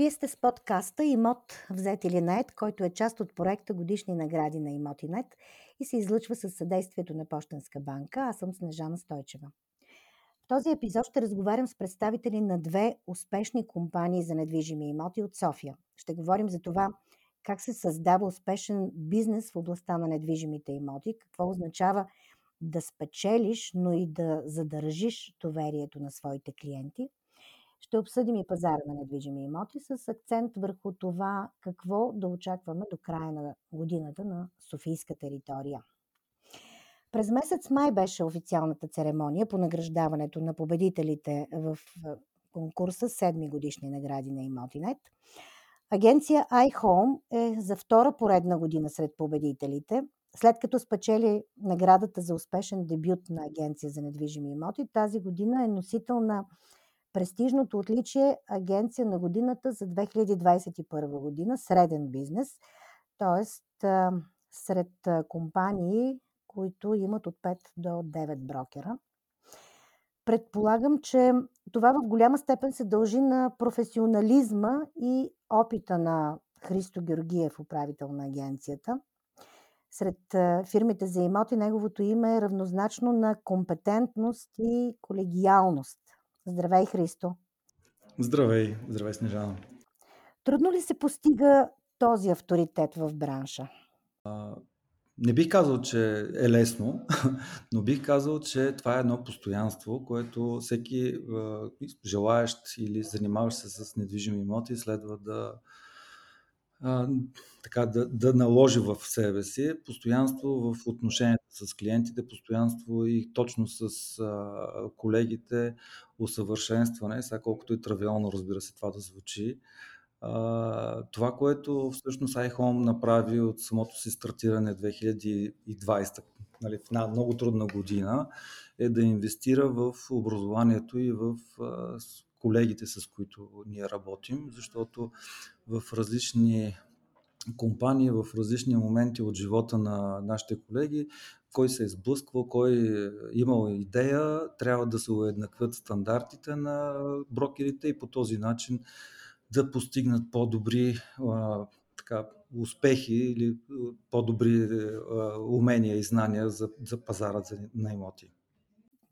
Вие сте с подкаста Имот взет или нет, който е част от проекта Годишни награди на Имотинет и се излъчва с съдействието на Пощенска банка. Аз съм Снежана Стойчева. В този епизод ще разговарям с представители на две успешни компании за недвижими имоти от София. Ще говорим за това как се създава успешен бизнес в областта на недвижимите имоти, какво означава да спечелиш, но и да задържиш доверието на своите клиенти – ще обсъдим и пазара на недвижими имоти с акцент върху това какво да очакваме до края на годината на Софийска територия. През месец май беше официалната церемония по награждаването на победителите в конкурса седми годишни награди на Имотинет. Агенция iHome е за втора поредна година сред победителите. След като спечели наградата за успешен дебют на Агенция за недвижими имоти, тази година е носител на престижното отличие Агенция на годината за 2021 година, среден бизнес, т.е. сред компании, които имат от 5 до 9 брокера. Предполагам, че това в голяма степен се дължи на професионализма и опита на Христо Георгиев, управител на агенцията. Сред фирмите за имоти неговото име е равнозначно на компетентност и колегиалност. Здравей, Христо! Здравей! Здравей, Снежана! Трудно ли се постига този авторитет в бранша? А, не бих казал, че е лесно, но бих казал, че това е едно постоянство, което всеки желаещ или занимаващ се с недвижими имоти следва да, а, така, да, да наложи в себе си постоянство в отношенията с клиентите, постоянство и точно с а, колегите, усъвършенстване, сега колкото и травиално разбира се това да звучи. А, това, което всъщност iHome направи от самото си стартиране 2020, нали, в една много трудна година, е да инвестира в образованието и в а, колегите, с които ние работим, защото в различни компании, в различни моменти от живота на нашите колеги, кой се е сблъсквал, кой е имал идея, трябва да се уеднакват стандартите на брокерите и по този начин да постигнат по-добри така, успехи или по-добри умения и знания за, за пазара на имоти.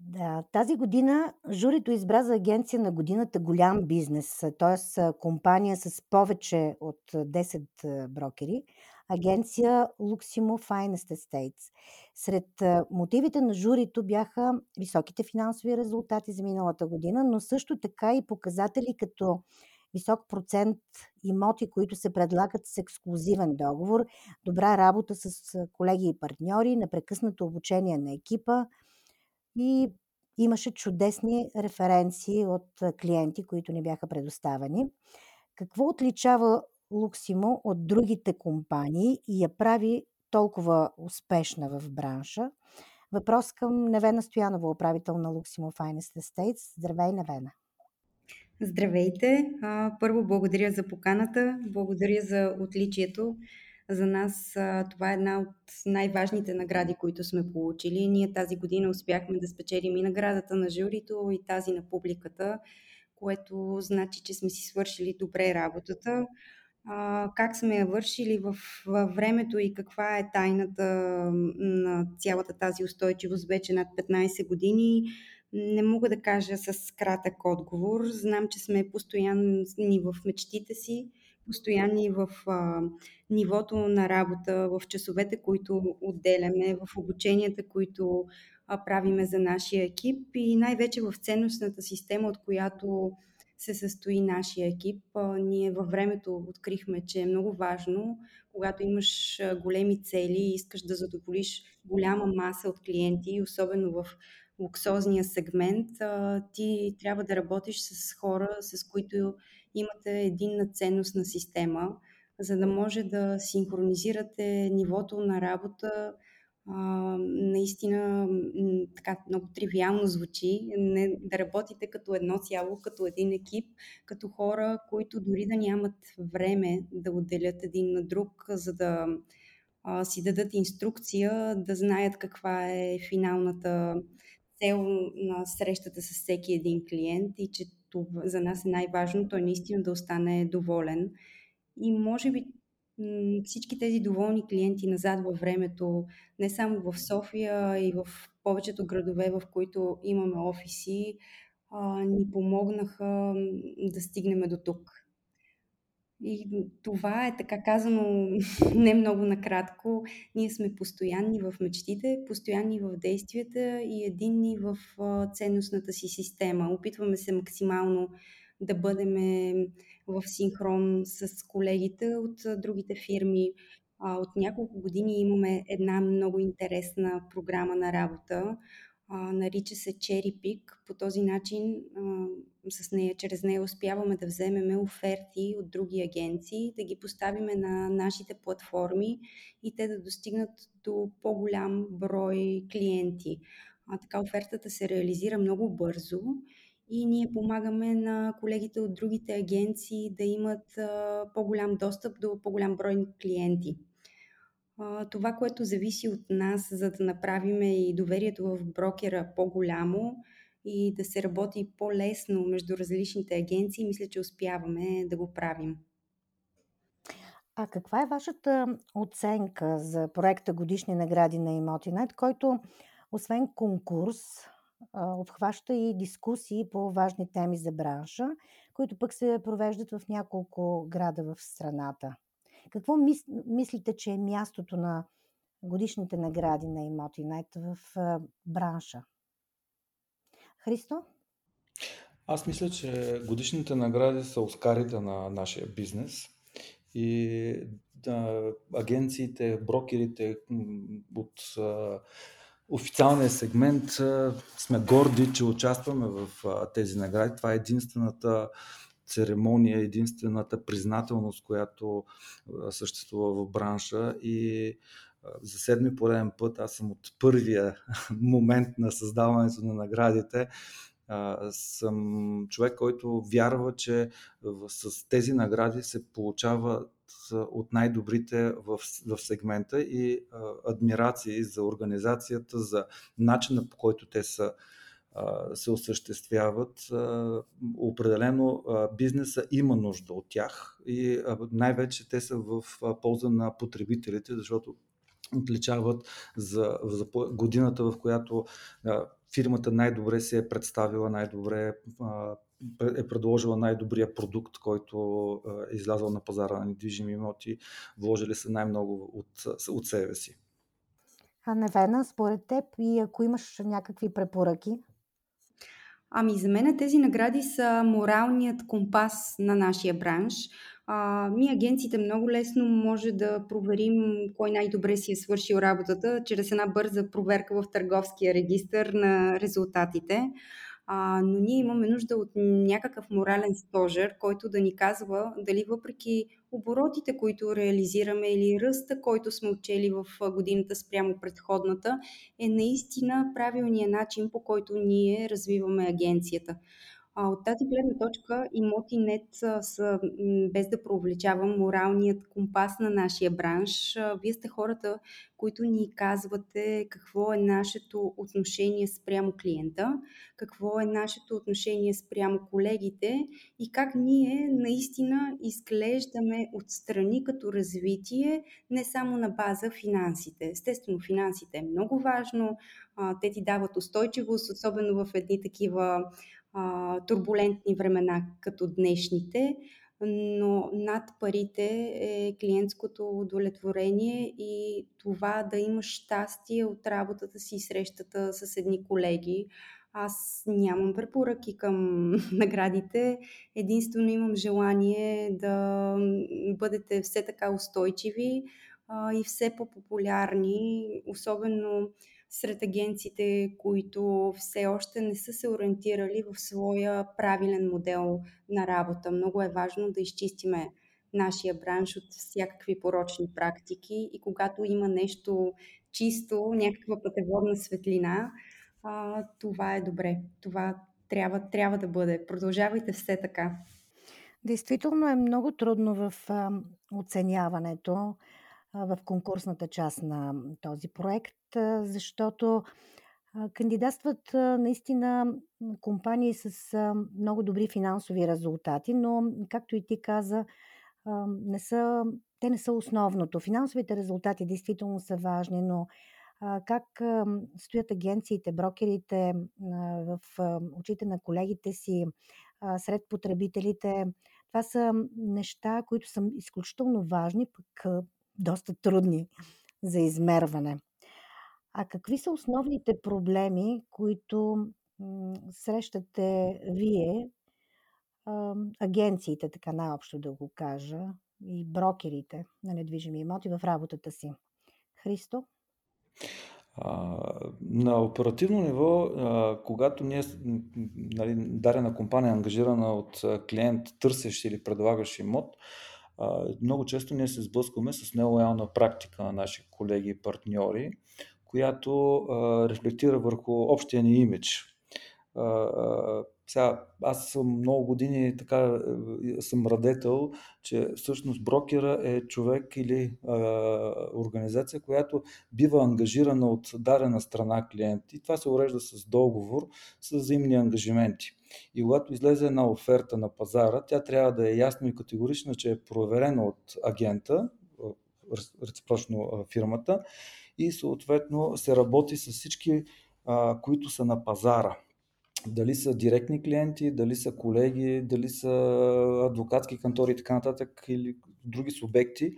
Да, тази година журито избра за агенция на годината голям бизнес, т.е. компания с повече от 10 брокери, агенция Luximo Finest Estates. Сред мотивите на журито бяха високите финансови резултати за миналата година, но също така и показатели като висок процент имоти, които се предлагат с ексклюзивен договор, добра работа с колеги и партньори, непрекъснато обучение на екипа – и имаше чудесни референции от клиенти, които ни бяха предоставени. Какво отличава Луксимо от другите компании и я прави толкова успешна в бранша? Въпрос към Невена Стоянова, управител на Луксимо Finest Estates. Здравей, Невена! Здравейте! Първо благодаря за поканата, благодаря за отличието. За нас това е една от най-важните награди, които сме получили. Ние тази година успяхме да спечелим и наградата на журито, и тази на публиката, което значи, че сме си свършили добре работата. Как сме я вършили в, във времето и каква е тайната на цялата тази устойчивост вече над 15 години, не мога да кажа с кратък отговор. Знам, че сме постоянни в мечтите си, постоянни в а, нивото на работа, в часовете, които отделяме, в обученията, които а, правиме за нашия екип и най-вече в ценностната система, от която се състои нашия екип. А, ние във времето открихме, че е много важно, когато имаш големи цели и искаш да задоволиш голяма маса от клиенти, особено в луксозния сегмент, ти трябва да работиш с хора, с които имате единна ценностна система, за да може да синхронизирате нивото на работа. Наистина така много тривиално звучи, не, да работите като едно цяло, като един екип, като хора, които дори да нямат време да отделят един на друг, за да а, си дадат инструкция, да знаят каква е финалната цел на срещата с всеки един клиент и че това, за нас е най-важно той наистина да остане доволен. И може би всички тези доволни клиенти назад във времето, не само в София, и в повечето градове, в които имаме офиси, ни помогнаха да стигнем до тук. И това е така казано не много накратко. Ние сме постоянни в мечтите, постоянни в действията и единни в ценностната си система. Опитваме се максимално да бъдем в синхрон с колегите от другите фирми. От няколко години имаме една много интересна програма на работа, нарича се Cherry Pick. По този начин а, с нея, чрез нея успяваме да вземеме оферти от други агенции, да ги поставиме на нашите платформи и те да достигнат до по-голям брой клиенти. А, така офертата се реализира много бързо и ние помагаме на колегите от другите агенции да имат а, по-голям достъп до по-голям брой клиенти това, което зависи от нас, за да направим и доверието в брокера по-голямо и да се работи по-лесно между различните агенции, мисля, че успяваме да го правим. А каква е вашата оценка за проекта Годишни награди на Имотинет, който освен конкурс, обхваща и дискусии по важни теми за бранша, които пък се провеждат в няколко града в страната? Какво мис, мислите, че е мястото на годишните награди на Имотинет в а, бранша? Христо? Аз мисля, че годишните награди са оскарите на нашия бизнес и да, агенциите, брокерите от а, официалния сегмент а, сме горди, че участваме в а, тези награди. Това е единствената церемония, единствената признателност, която съществува в бранша. И за седми пореден път аз съм от първия момент на създаването на наградите. Съм човек, който вярва, че с тези награди се получава от най-добрите в, в сегмента и адмирации за организацията, за начина по който те са се осъществяват. Определено бизнеса има нужда от тях и най-вече те са в полза на потребителите, защото отличават за, за годината, в която фирмата най-добре се е представила, най-добре е предложила най-добрия продукт, който е излязъл на пазара на недвижими имоти, вложили са най-много от, от себе си. А Невена, според теб и ако имаш някакви препоръки? Ами за мен тези награди са моралният компас на нашия бранш. А, ние агенциите много лесно може да проверим кой най-добре си е свършил работата чрез една бърза проверка в търговския регистр на резултатите а, но ние имаме нужда от някакъв морален стожер, който да ни казва дали въпреки оборотите, които реализираме или ръста, който сме учели в годината спрямо предходната, е наистина правилният начин, по който ние развиваме агенцията. От тази гледна точка имоти.нет са, без да провлечавам моралният компас на нашия бранш. Вие сте хората, които ни казвате какво е нашето отношение спрямо клиента, какво е нашето отношение спрямо колегите и как ние наистина изглеждаме отстрани като развитие, не само на база финансите. Естествено, финансите е много важно, те ти дават устойчивост, особено в едни такива турбулентни времена като днешните, но над парите е клиентското удовлетворение и това да имаш щастие от работата си и срещата с едни колеги. Аз нямам препоръки към наградите, единствено имам желание да бъдете все така устойчиви а, и все по-популярни, особено сред агенциите, които все още не са се ориентирали в своя правилен модел на работа. Много е важно да изчистиме нашия бранш от всякакви порочни практики и когато има нещо чисто, някаква пътеводна светлина, това е добре. Това трябва, трябва да бъде. Продължавайте все така. Действително е много трудно в а, оценяването в конкурсната част на този проект, защото Кандидатстват наистина компании с много добри финансови резултати, но както и ти каза, не са, те не са основното. Финансовите резултати действително са важни, но как стоят агенциите, брокерите в очите на колегите си, сред потребителите, това са неща, които са изключително важни, пък доста трудни за измерване. А какви са основните проблеми, които срещате Вие, агенциите, така най-общо да го кажа, и брокерите на недвижими имоти в работата си? Христо? на оперативно ниво, когато ние, нали, дадена компания е ангажирана от клиент, търсещ или предлагащ имот, много често ние се сблъскваме с нелоялна практика на наши колеги и партньори, която рефлектира върху общия ни имидж. Сега, аз съм много години така съм радетел, че всъщност брокера е човек или а, организация, която бива ангажирана от дадена страна клиент. И това се урежда с договор, с взаимни ангажименти. И когато излезе една оферта на пазара, тя трябва да е ясно и категорична, че е проверена от агента, реципрочно фирмата, и съответно се работи с всички, а, които са на пазара дали са директни клиенти, дали са колеги, дали са адвокатски кантори и така нататък или други субекти,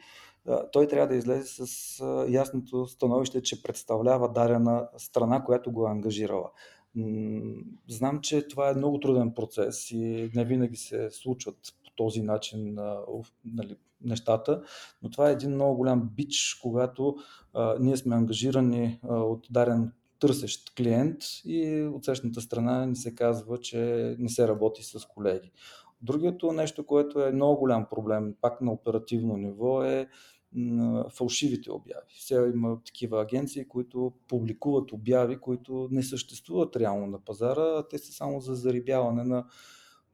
той трябва да излезе с ясното становище, че представлява дадена страна, която го е ангажирала. Знам, че това е много труден процес и не винаги се случват по този начин нали, нещата, но това е един много голям бич, когато а, ние сме ангажирани а, от дарен търсещ клиент и от срещната страна ни се казва, че не се работи с колеги. Другото нещо, което е много голям проблем, пак на оперативно ниво, е фалшивите обяви. Сега има такива агенции, които публикуват обяви, които не съществуват реално на пазара, а те са само за зарибяване на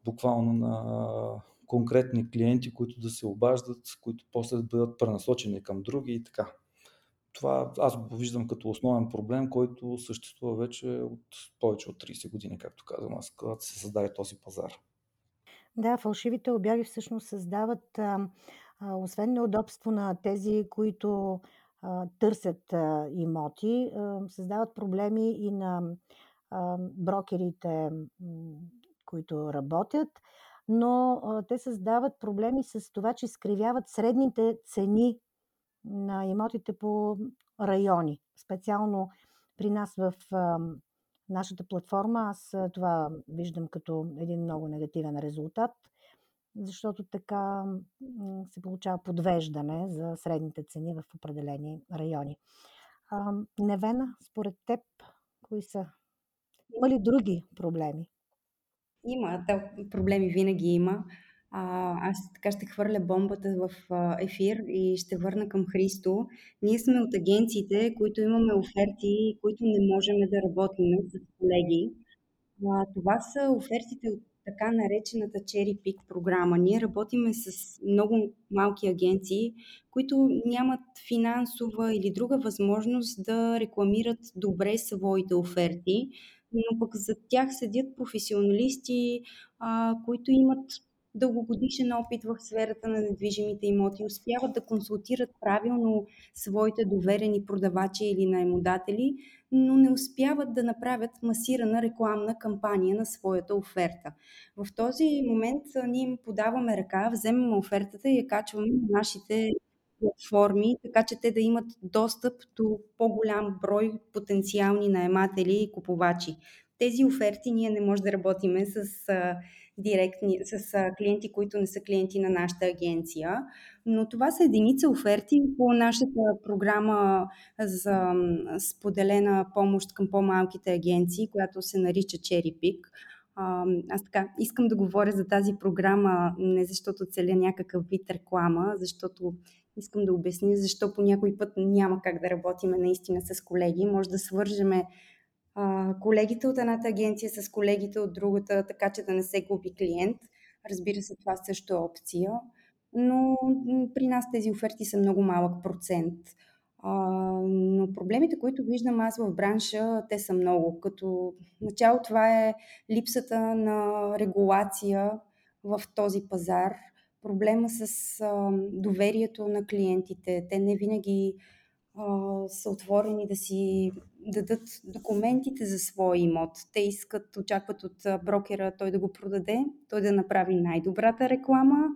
буквално на конкретни клиенти, които да се обаждат, които после да бъдат пренасочени към други и така това аз го виждам като основен проблем, който съществува вече от повече от 30 години, както казвам аз, когато се създаде този пазар. Да, фалшивите обяви всъщност създават, освен неудобство на тези, които търсят имоти, създават проблеми и на брокерите, които работят, но те създават проблеми с това, че скривяват средните цени на имотите по райони. Специално при нас в нашата платформа аз това виждам като един много негативен резултат, защото така се получава подвеждане за средните цени в определени райони. Невена, според теб, кои са? Има ли други проблеми? Има, да, проблеми винаги има. А, аз така ще хвърля бомбата в ефир и ще върна към Христо. Ние сме от агенциите, които имаме оферти, които не можем да работим с колеги. А, това са офертите от така наречената Cherry Pick програма. Ние работиме с много малки агенции, които нямат финансова или друга възможност да рекламират добре своите оферти, но пък за тях седят професионалисти, а, които имат дългогодишен опит в сферата на недвижимите имоти, успяват да консултират правилно своите доверени продавачи или наемодатели, но не успяват да направят масирана рекламна кампания на своята оферта. В този момент ние им подаваме ръка, вземаме офертата и я качваме на нашите платформи, така че те да имат достъп до по-голям брой потенциални наематели и купувачи. Тези оферти ние не можем да работиме с директни, с клиенти, които не са клиенти на нашата агенция. Но това са единица оферти по нашата програма за споделена помощ към по-малките агенции, която се нарича Cherry Pick. Аз така искам да говоря за тази програма не защото целя някакъв вид реклама, защото искам да обясня защо по някой път няма как да работиме наистина с колеги. Може да свържеме колегите от едната агенция с колегите от другата, така че да не се губи клиент. Разбира се, това също е опция, но при нас тези оферти са много малък процент. но проблемите, които виждам аз в бранша, те са много. Като начало това е липсата на регулация в този пазар, проблема с доверието на клиентите. Те не винаги са отворени да си дадат документите за своя имот. Те искат, очакват от брокера той да го продаде, той да направи най-добрата реклама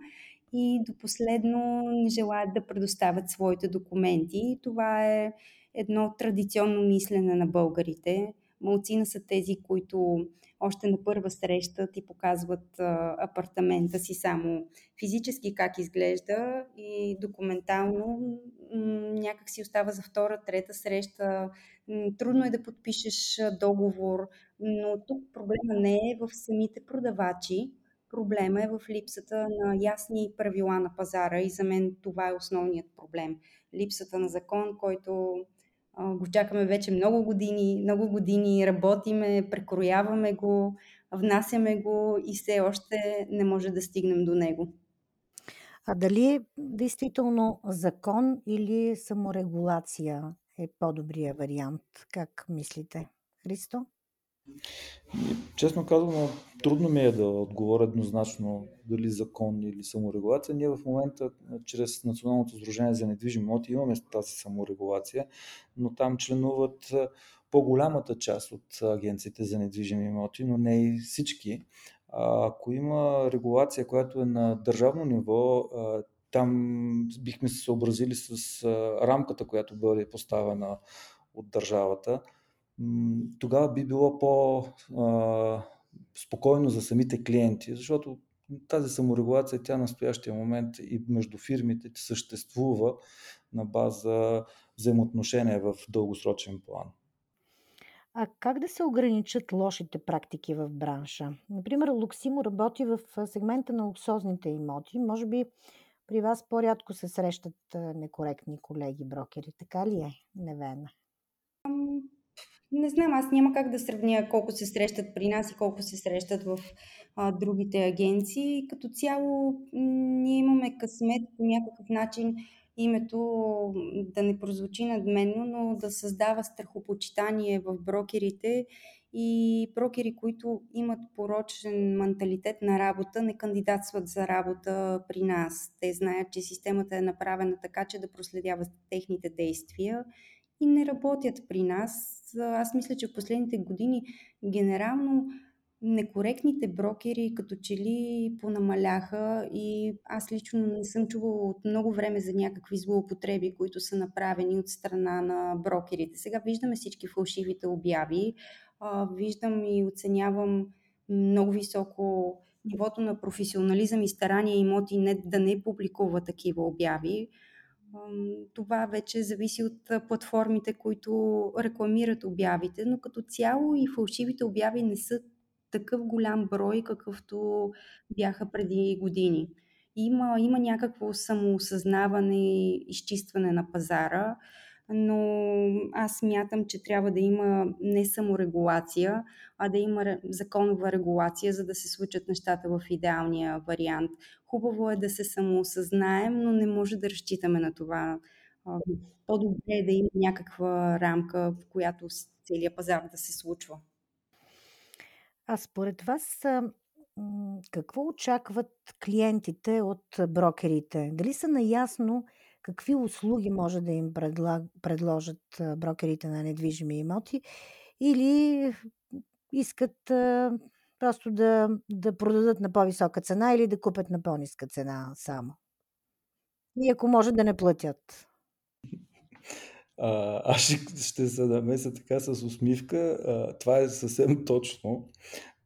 и до последно не желаят да предоставят своите документи. Това е едно традиционно мислене на българите. Малцина са тези, които още на първа среща ти показват апартамента си само физически как изглежда и документално някак си остава за втора, трета среща. Трудно е да подпишеш договор, но тук проблема не е в самите продавачи, проблема е в липсата на ясни правила на пазара и за мен това е основният проблем. Липсата на закон, който го чакаме вече много години, много години работиме, прекрояваме го, внасяме го и все още не може да стигнем до него. А дали е действително закон или саморегулация е по-добрия вариант? Как мислите, Христо? Честно казано, трудно ми е да отговоря еднозначно дали закон или саморегулация. Ние в момента, чрез Националното сдружение за недвижими имоти, имаме тази саморегулация, но там членуват по-голямата част от агенциите за недвижими имоти, но не и всички. Ако има регулация, която е на държавно ниво, там бихме се съобразили с рамката, която бъде поставена от държавата тогава би било по-спокойно за самите клиенти, защото тази саморегулация, тя настоящия момент и между фирмите съществува на база взаимоотношения в дългосрочен план. А как да се ограничат лошите практики в бранша? Например, Луксимо работи в сегмента на луксозните имоти. Може би при вас по-рядко се срещат некоректни колеги брокери. Така ли е, Невена? Не знам, аз няма как да сравня колко се срещат при нас и колко се срещат в а, другите агенции. Като цяло ние имаме късмет по някакъв начин името да не прозвучи надменно, но да създава страхопочитание в брокерите и брокери, които имат порочен менталитет на работа, не кандидатстват за работа при нас. Те знаят, че системата е направена така, че да проследява техните действия и не работят при нас. Аз мисля, че в последните години генерално некоректните брокери като че ли понамаляха и аз лично не съм чувала от много време за някакви злоупотреби, които са направени от страна на брокерите. Сега виждаме всички фалшивите обяви, виждам и оценявам много високо нивото на професионализъм и старание имоти не, да не публикува такива обяви. Това вече зависи от платформите, които рекламират обявите, но като цяло и фалшивите обяви не са такъв голям брой, какъвто бяха преди години. Има, има някакво самоосъзнаване и изчистване на пазара но аз мятам, че трябва да има не само регулация, а да има законова регулация, за да се случат нещата в идеалния вариант. Хубаво е да се самоосъзнаем, но не може да разчитаме на това. По-добре е да има някаква рамка, в която целият пазар да се случва. А според вас, какво очакват клиентите от брокерите? Дали са наясно какви услуги може да им предложат брокерите на недвижими имоти или искат просто да, да продадат на по-висока цена или да купят на по-ниска цена само. И ако може да не платят. А, аз ще, ще се намеся така с усмивка. А, това е съвсем точно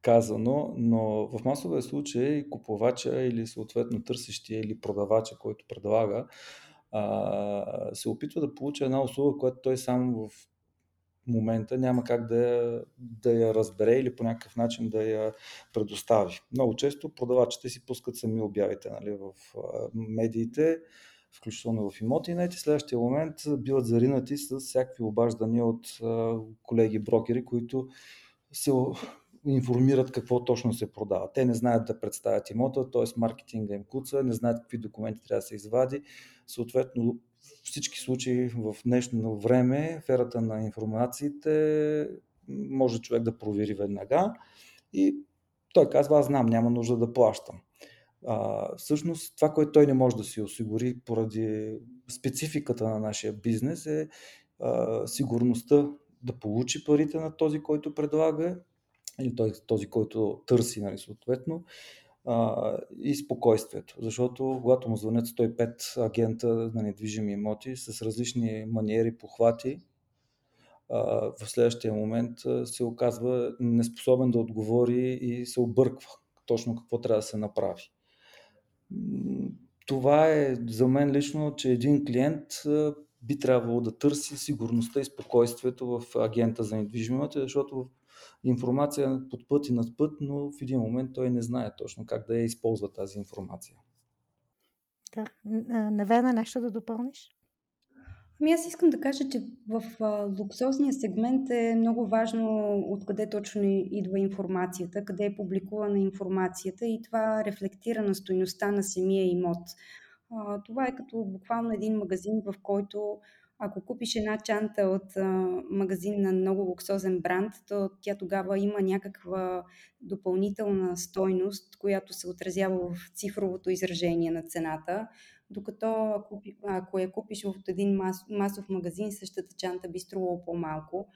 казано, но в масовия случай купувача или съответно търсещия или продавача, който предлага, а, се опитва да получи една услуга, която той само в момента няма как да я, да я разбере или по някакъв начин да я предостави. Много често продавачите си пускат сами обявите нали, в медиите, включително в имоти, и следващия момент биват заринати с всякакви обаждания от колеги брокери, които се информират какво точно се продава. Те не знаят да представят имота, т.е. маркетинга им куца, не знаят какви документи трябва да се извади. Съответно, всички случаи в днешно време в ерата на информациите може човек да провери веднага и той казва, аз знам, няма нужда да плащам. А, всъщност това, което той не може да си осигури поради спецификата на нашия бизнес е а, сигурността да получи парите на този, който предлага или той, този, който търси, нали, съответно, а, и спокойствието. Защото когато му звънят 105 агента на недвижими имоти с различни маниери, похвати, в следващия момент се оказва неспособен да отговори и се обърква точно какво трябва да се направи. Това е за мен лично, че един клиент би трябвало да търси сигурността и спокойствието в агента за недвижимите, защото информация под път и над път, но в един момент той не знае точно как да я използва тази информация. Да. Навена нещо да допълниш? Ами аз искам да кажа, че в а, луксозния сегмент е много важно откъде точно идва информацията, къде е публикувана информацията и това рефлектира на стоеността на самия имот. А, това е като буквално един магазин, в който ако купиш една чанта от а, магазин на много луксозен бранд, то тя тогава има някаква допълнителна стойност, която се отразява в цифровото изражение на цената. Докато ако, ако я купиш в един мас, масов магазин, същата чанта би струвала по-малко.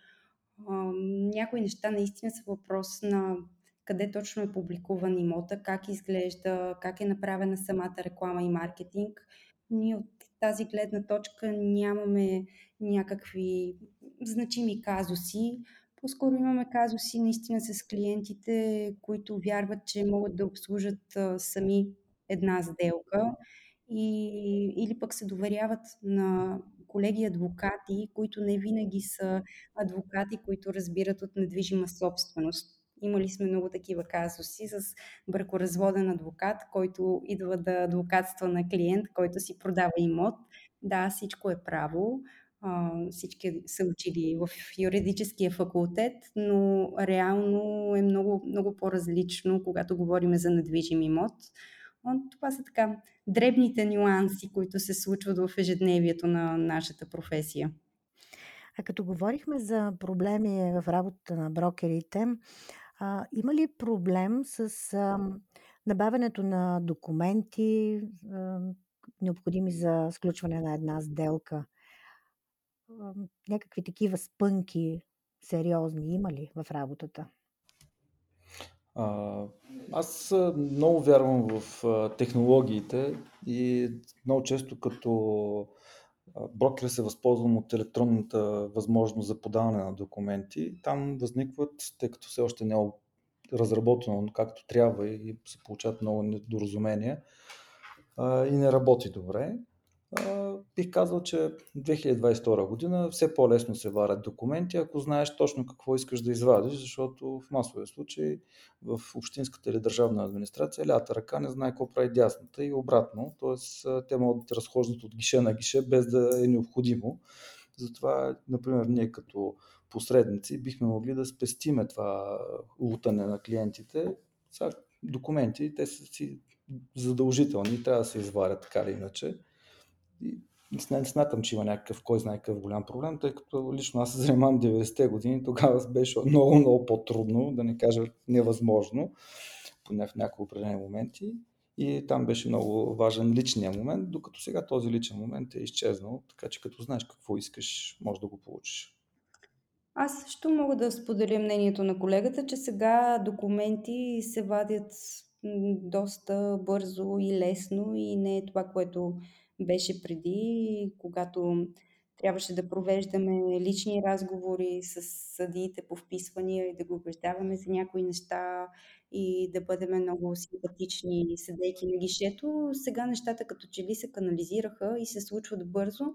А, някои неща наистина са въпрос на къде точно е публикуван имота, как изглежда, как е направена самата реклама и маркетинг. Ние от тази гледна точка нямаме някакви значими казуси. По-скоро имаме казуси наистина с клиентите, които вярват, че могат да обслужат сами една сделка и, или пък се доверяват на колеги адвокати, които не винаги са адвокати, които разбират от недвижима собственост. Имали сме много такива казуси с бракоразводен адвокат, който идва да адвокатства на клиент, който си продава имот. Да, всичко е право. Всички са учили в юридическия факултет, но реално е много, много по-различно, когато говорим за недвижим имот. Това са така дребните нюанси, които се случват в ежедневието на нашата професия. А като говорихме за проблеми в работата на брокерите, а, има ли проблем с а, набавянето на документи, а, необходими за сключване на една сделка? А, някакви такива спънки сериозни има ли в работата? А, аз много вярвам в технологиите и много често като брокер се възползвам от електронната възможност за подаване на документи. Там възникват, тъй като все още не е разработено както трябва и се получават много недоразумения и не работи добре бих казал, че 2022 година все по-лесно се варят документи, ако знаеш точно какво искаш да извадиш, защото в масовия случай в общинската или държавна администрация лята ръка не знае какво прави дясната и обратно, т.е. те могат да разхождат от гише на гише без да е необходимо. Затова, например, ние като посредници бихме могли да спестиме това лутане на клиентите. Сега, документи, те са си задължителни, трябва да се изварят така или иначе не смятам, че има някакъв, кой знае какъв голям проблем, тъй като лично аз се занимавам 90-те години, тогава беше много, много по-трудно, да не кажа невъзможно, поне в някои определени моменти. И там беше много важен личният момент, докато сега този личен момент е изчезнал, така че като знаеш какво искаш, можеш да го получиш. Аз също мога да споделя мнението на колегата, че сега документи се вадят доста бързо и лесно и не е това, което беше преди, когато трябваше да провеждаме лични разговори с съдиите по вписвания и да го убеждаваме за някои неща и да бъдем много симпатични, съдейки на гишето. Сега нещата като че ли се канализираха и се случват бързо,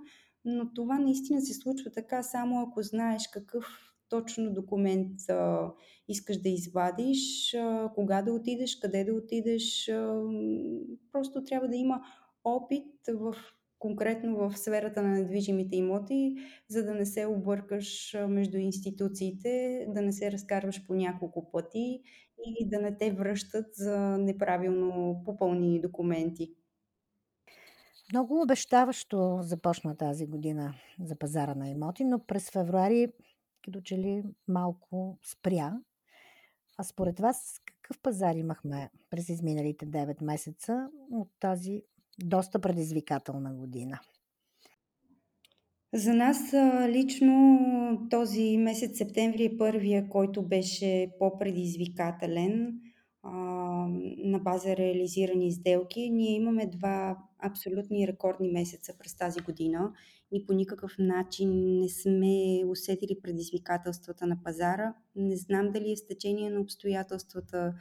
но това наистина се случва така само ако знаеш какъв точно документ а, искаш да извадиш, а, кога да отидеш, къде да отидеш. А, просто трябва да има опит в конкретно в сферата на недвижимите имоти, за да не се объркаш между институциите, да не се разкарваш по няколко пъти и да не те връщат за неправилно попълнени документи. Много обещаващо започна тази година за пазара на имоти, но през февруари като че ли малко спря. А според вас какъв пазар имахме през изминалите 9 месеца от тази доста предизвикателна година? За нас лично този месец септември е първия, който беше по-предизвикателен на база реализирани сделки. Ние имаме два абсолютни рекордни месеца през тази година и по никакъв начин не сме усетили предизвикателствата на пазара. Не знам дали е стечение на обстоятелствата,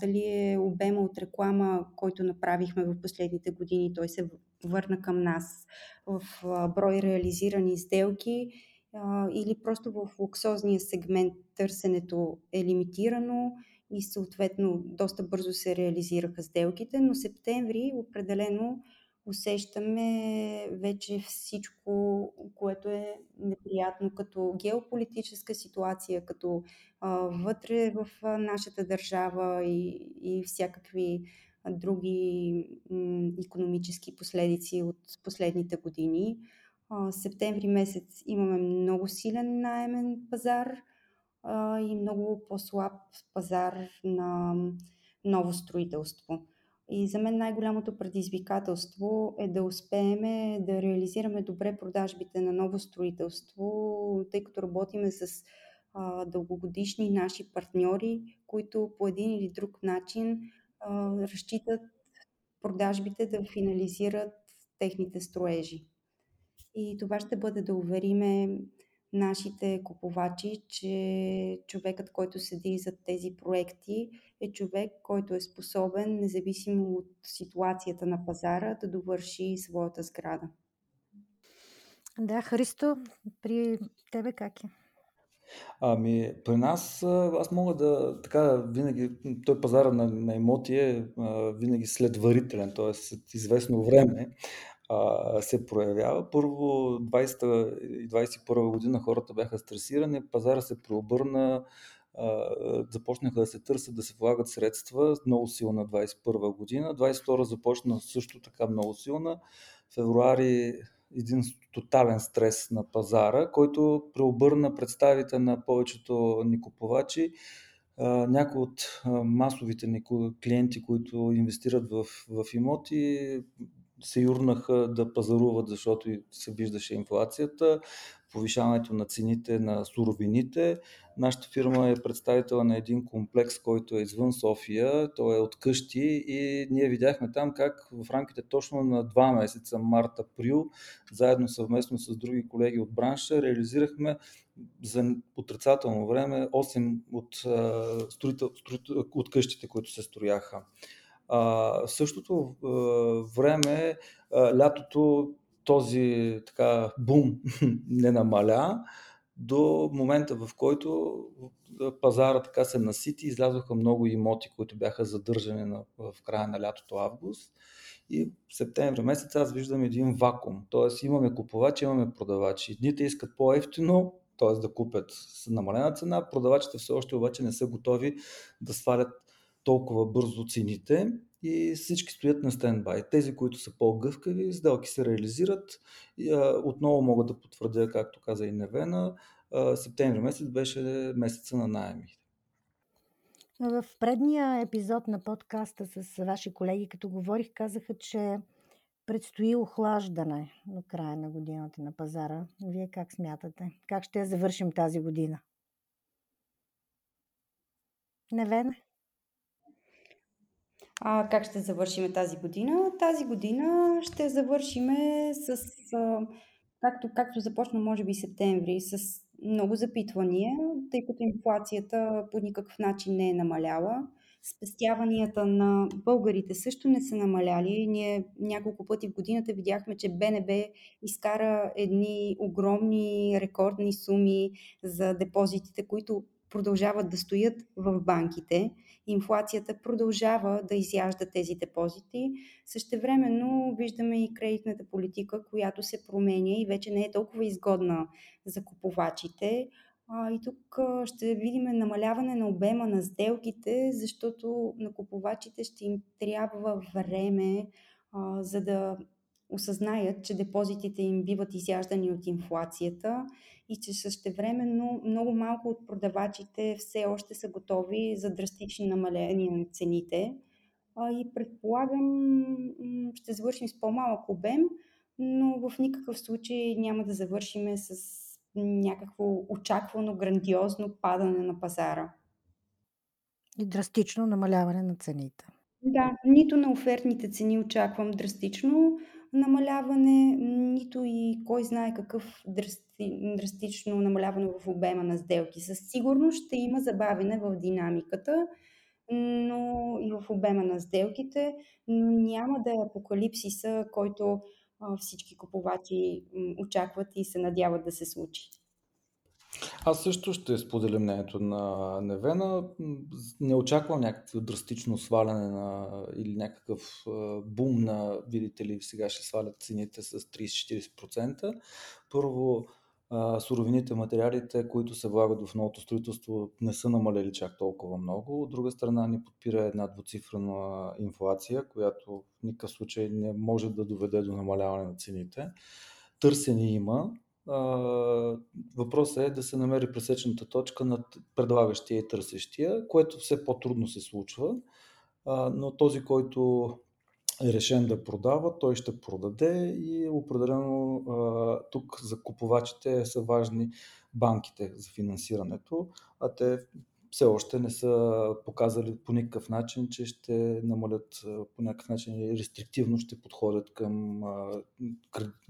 дали е обема от реклама, който направихме в последните години, той се върна към нас в брой реализирани сделки или просто в луксозния сегмент търсенето е лимитирано и съответно доста бързо се реализираха сделките, но септември определено усещаме вече всичко, което е неприятно като геополитическа ситуация, като а, вътре в нашата държава и, и всякакви други м, економически последици от последните години. А, септември месец имаме много силен найемен пазар а, и много по-слаб пазар на ново строителство. И за мен най-голямото предизвикателство е да успеем да реализираме добре продажбите на ново строителство, тъй като работиме с а, дългогодишни наши партньори, които по един или друг начин а, разчитат продажбите да финализират техните строежи. И това ще бъде да увериме нашите купувачи, че човекът, който седи зад тези проекти, е човек, който е способен, независимо от ситуацията на пазара, да довърши своята сграда. Да, Христо, при тебе как е? Ами, при нас, аз мога да, така, винаги, той пазара на, на имоти е винаги следварителен, т.е. след известно време се проявява. Първо, 20 и 21 година хората бяха стресирани, пазара се преобърна, започнаха да се търсят, да се влагат средства, много силна 21 година. 22 започна също така много силна. Февруари един тотален стрес на пазара, който преобърна представите на повечето ни купувачи. Някои от масовите клиенти, които инвестират в, в имоти, се юрнаха да пазаруват, защото се виждаше инфлацията, повишаването на цените на суровините. Нашата фирма е представител на един комплекс, който е извън София, той е от къщи и ние видяхме там как в рамките точно на два месеца, март-април, заедно съвместно с други колеги от бранша, реализирахме за отрицателно време 8 от, строител, строител, от къщите, които се строяха. А, в същото а, време, а, лятото този така бум не намаля до момента, в който пазара така се насити, излязоха много имоти, които бяха задържани на, в края на лятото август. И в септември месец аз виждам един вакуум. Тоест имаме купувачи, имаме продавачи. Едните искат по-ефтино, т.е. да купят с намалена цена, продавачите все още обаче не са готови да свалят толкова бързо цените и всички стоят на стендбай. Тези, които са по-гъвкави, сделки се реализират. И, отново мога да потвърдя, както каза и Невена, септември месец беше месеца на найеми. В предния епизод на подкаста с ваши колеги, като говорих, казаха, че предстои охлаждане до края на годината на пазара. Вие как смятате? Как ще завършим тази година? Невена? А, как ще завършим тази година? Тази година ще завършим с, а, както, както започна може би септември, с много запитвания, тъй като инфлацията по никакъв начин не е намаляла. Спестяванията на българите също не са намаляли. Ние няколко пъти в годината видяхме, че БНБ изкара едни огромни рекордни суми за депозитите, които продължават да стоят в банките. Инфлацията продължава да изяжда тези депозити. Същевременно виждаме и кредитната политика, която се променя и вече не е толкова изгодна за купувачите. А, и тук ще видим намаляване на обема на сделките, защото на купувачите ще им трябва време, а, за да осъзнаят, че депозитите им биват изяждани от инфлацията и че същевременно много малко от продавачите все още са готови за драстични намаления на цените. И предполагам, ще завършим с по-малък обем, но в никакъв случай няма да завършим с някакво очаквано грандиозно падане на пазара. И драстично намаляване на цените. Да, нито на офертните цени очаквам драстично намаляване, нито и кой знае какъв драсти, драстично намаляване в обема на сделки. Със сигурност ще има забавене в динамиката, но и в обема на сделките, но няма да е апокалипсиса, който всички купувачи очакват и се надяват да се случи. Аз също ще споделя мнението на Невена. Не очаквам някакво драстично сваляне на, или някакъв бум на, видите ли, сега ще свалят цените с 30-40%. Първо, суровините, материалите, които се влагат в новото строителство, не са намалели чак толкова много. От друга страна ни подпира една двуцифрена инфлация, която в никакъв случай не може да доведе до намаляване на цените. Търсене има, въпросът е да се намери пресечната точка над предлагащия и търсещия, което все по-трудно се случва, но този, който е решен да продава, той ще продаде и определено тук за купувачите са важни банките за финансирането, а те все още не са показали по никакъв начин, че ще намалят по някакъв начин рестриктивно ще подходят към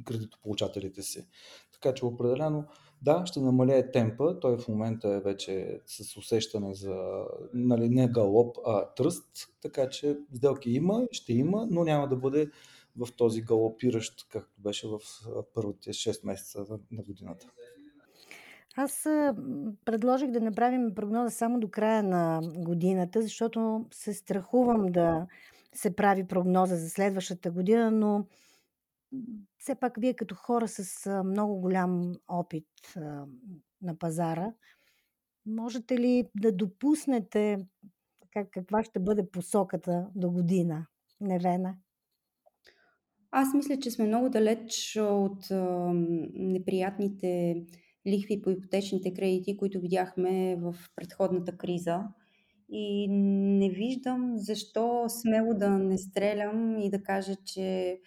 кредитополучателите си. Така че определено да, ще намалее темпа. Той в момента е вече с усещане за нали, не галоп, а тръст. Така че сделки има, ще има, но няма да бъде в този галопиращ, както беше в първите 6 месеца на годината. Аз предложих да направим прогноза само до края на годината, защото се страхувам да се прави прогноза за следващата година, но все пак вие като хора с много голям опит на пазара, можете ли да допуснете как, каква ще бъде посоката до година, Невена? Аз мисля, че сме много далеч от неприятните лихви по ипотечните кредити, които видяхме в предходната криза. И не виждам защо смело да не стрелям и да кажа, че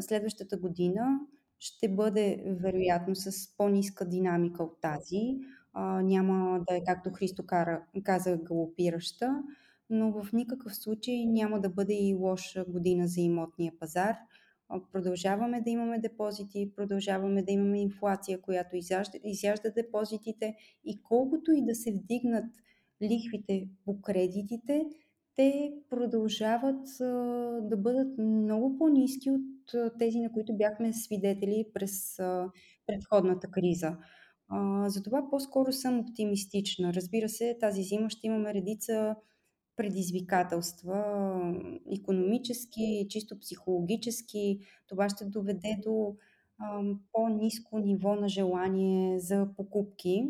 следващата година ще бъде вероятно с по-ниска динамика от тази. А, няма да е, както Христо кара, каза, галопираща, но в никакъв случай няма да бъде и лоша година за имотния пазар. Продължаваме да имаме депозити, продължаваме да имаме инфлация, която изяжда, изяжда депозитите и колкото и да се вдигнат лихвите по кредитите, те продължават а, да бъдат много по-низки от а, тези, на които бяхме свидетели през а, предходната криза. Затова по-скоро съм оптимистична. Разбира се, тази зима ще имаме редица предизвикателства, економически, чисто психологически. Това ще доведе до по-низко ниво на желание за покупки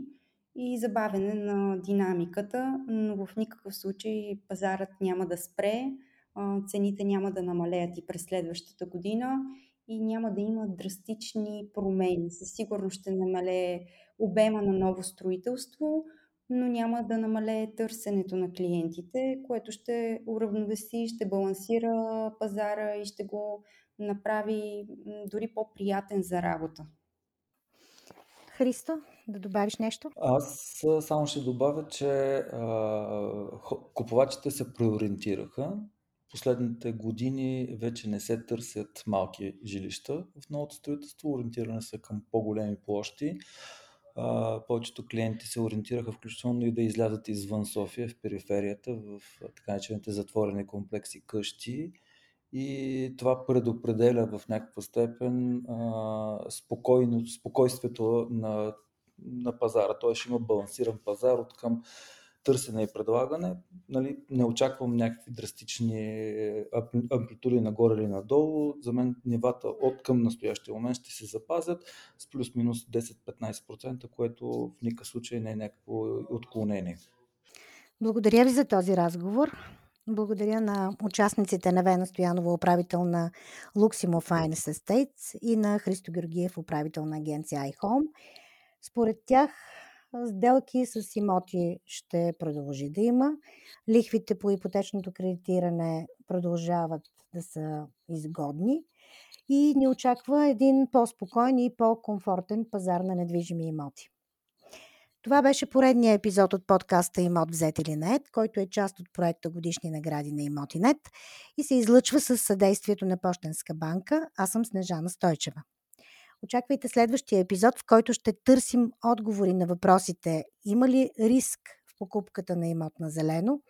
и забавене на динамиката, но в никакъв случай пазарът няма да спре, цените няма да намалеят и през следващата година и няма да има драстични промени. Със сигурност ще намалее обема на ново строителство, но няма да намалее търсенето на клиентите, което ще уравновеси, ще балансира пазара и ще го направи дори по-приятен за работа. Христо, да добавиш нещо? Аз само ще добавя, че а, купувачите се преориентираха. Последните години вече не се търсят малки жилища в новото строителство, ориентиране са към по-големи площи. А, повечето клиенти се ориентираха включително и да излязат извън София, в периферията, в така начините затворени комплекси къщи и това предопределя в някаква степен а, спокойно, спокойствието на, на пазара. Ще има балансиран пазар от към търсене и предлагане. Нали, не очаквам някакви драстични амплитуди нагоре или надолу. За мен нивата от към настоящия момент ще се запазят с плюс-минус 10-15%, което в никакъв случай не е някакво отклонение. Благодаря ви за този разговор. Благодаря на участниците на Вена Стоянова, управител на Luximo Finance Estates и на Христо Георгиев, управител на агенция iHome. Според тях сделки с имоти ще продължи да има. Лихвите по ипотечното кредитиране продължават да са изгодни и ни очаква един по-спокоен и по-комфортен пазар на недвижими имоти. Това беше поредният епизод от подкаста Имот взет или нет, който е част от проекта Годишни награди на Имотинет и се излъчва с съдействието на Пощенска банка. Аз съм Снежана Стойчева. Очаквайте следващия епизод, в който ще търсим отговори на въпросите има ли риск в покупката на имот на зелено,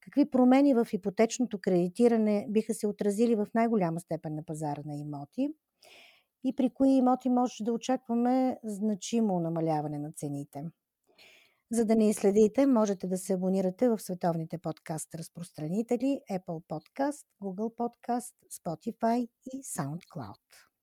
какви промени в ипотечното кредитиране биха се отразили в най-голяма степен на пазара на имоти и при кои имоти може да очакваме значимо намаляване на цените. За да не изследите, можете да се абонирате в световните подкаст разпространители Apple Podcast, Google Podcast, Spotify и SoundCloud.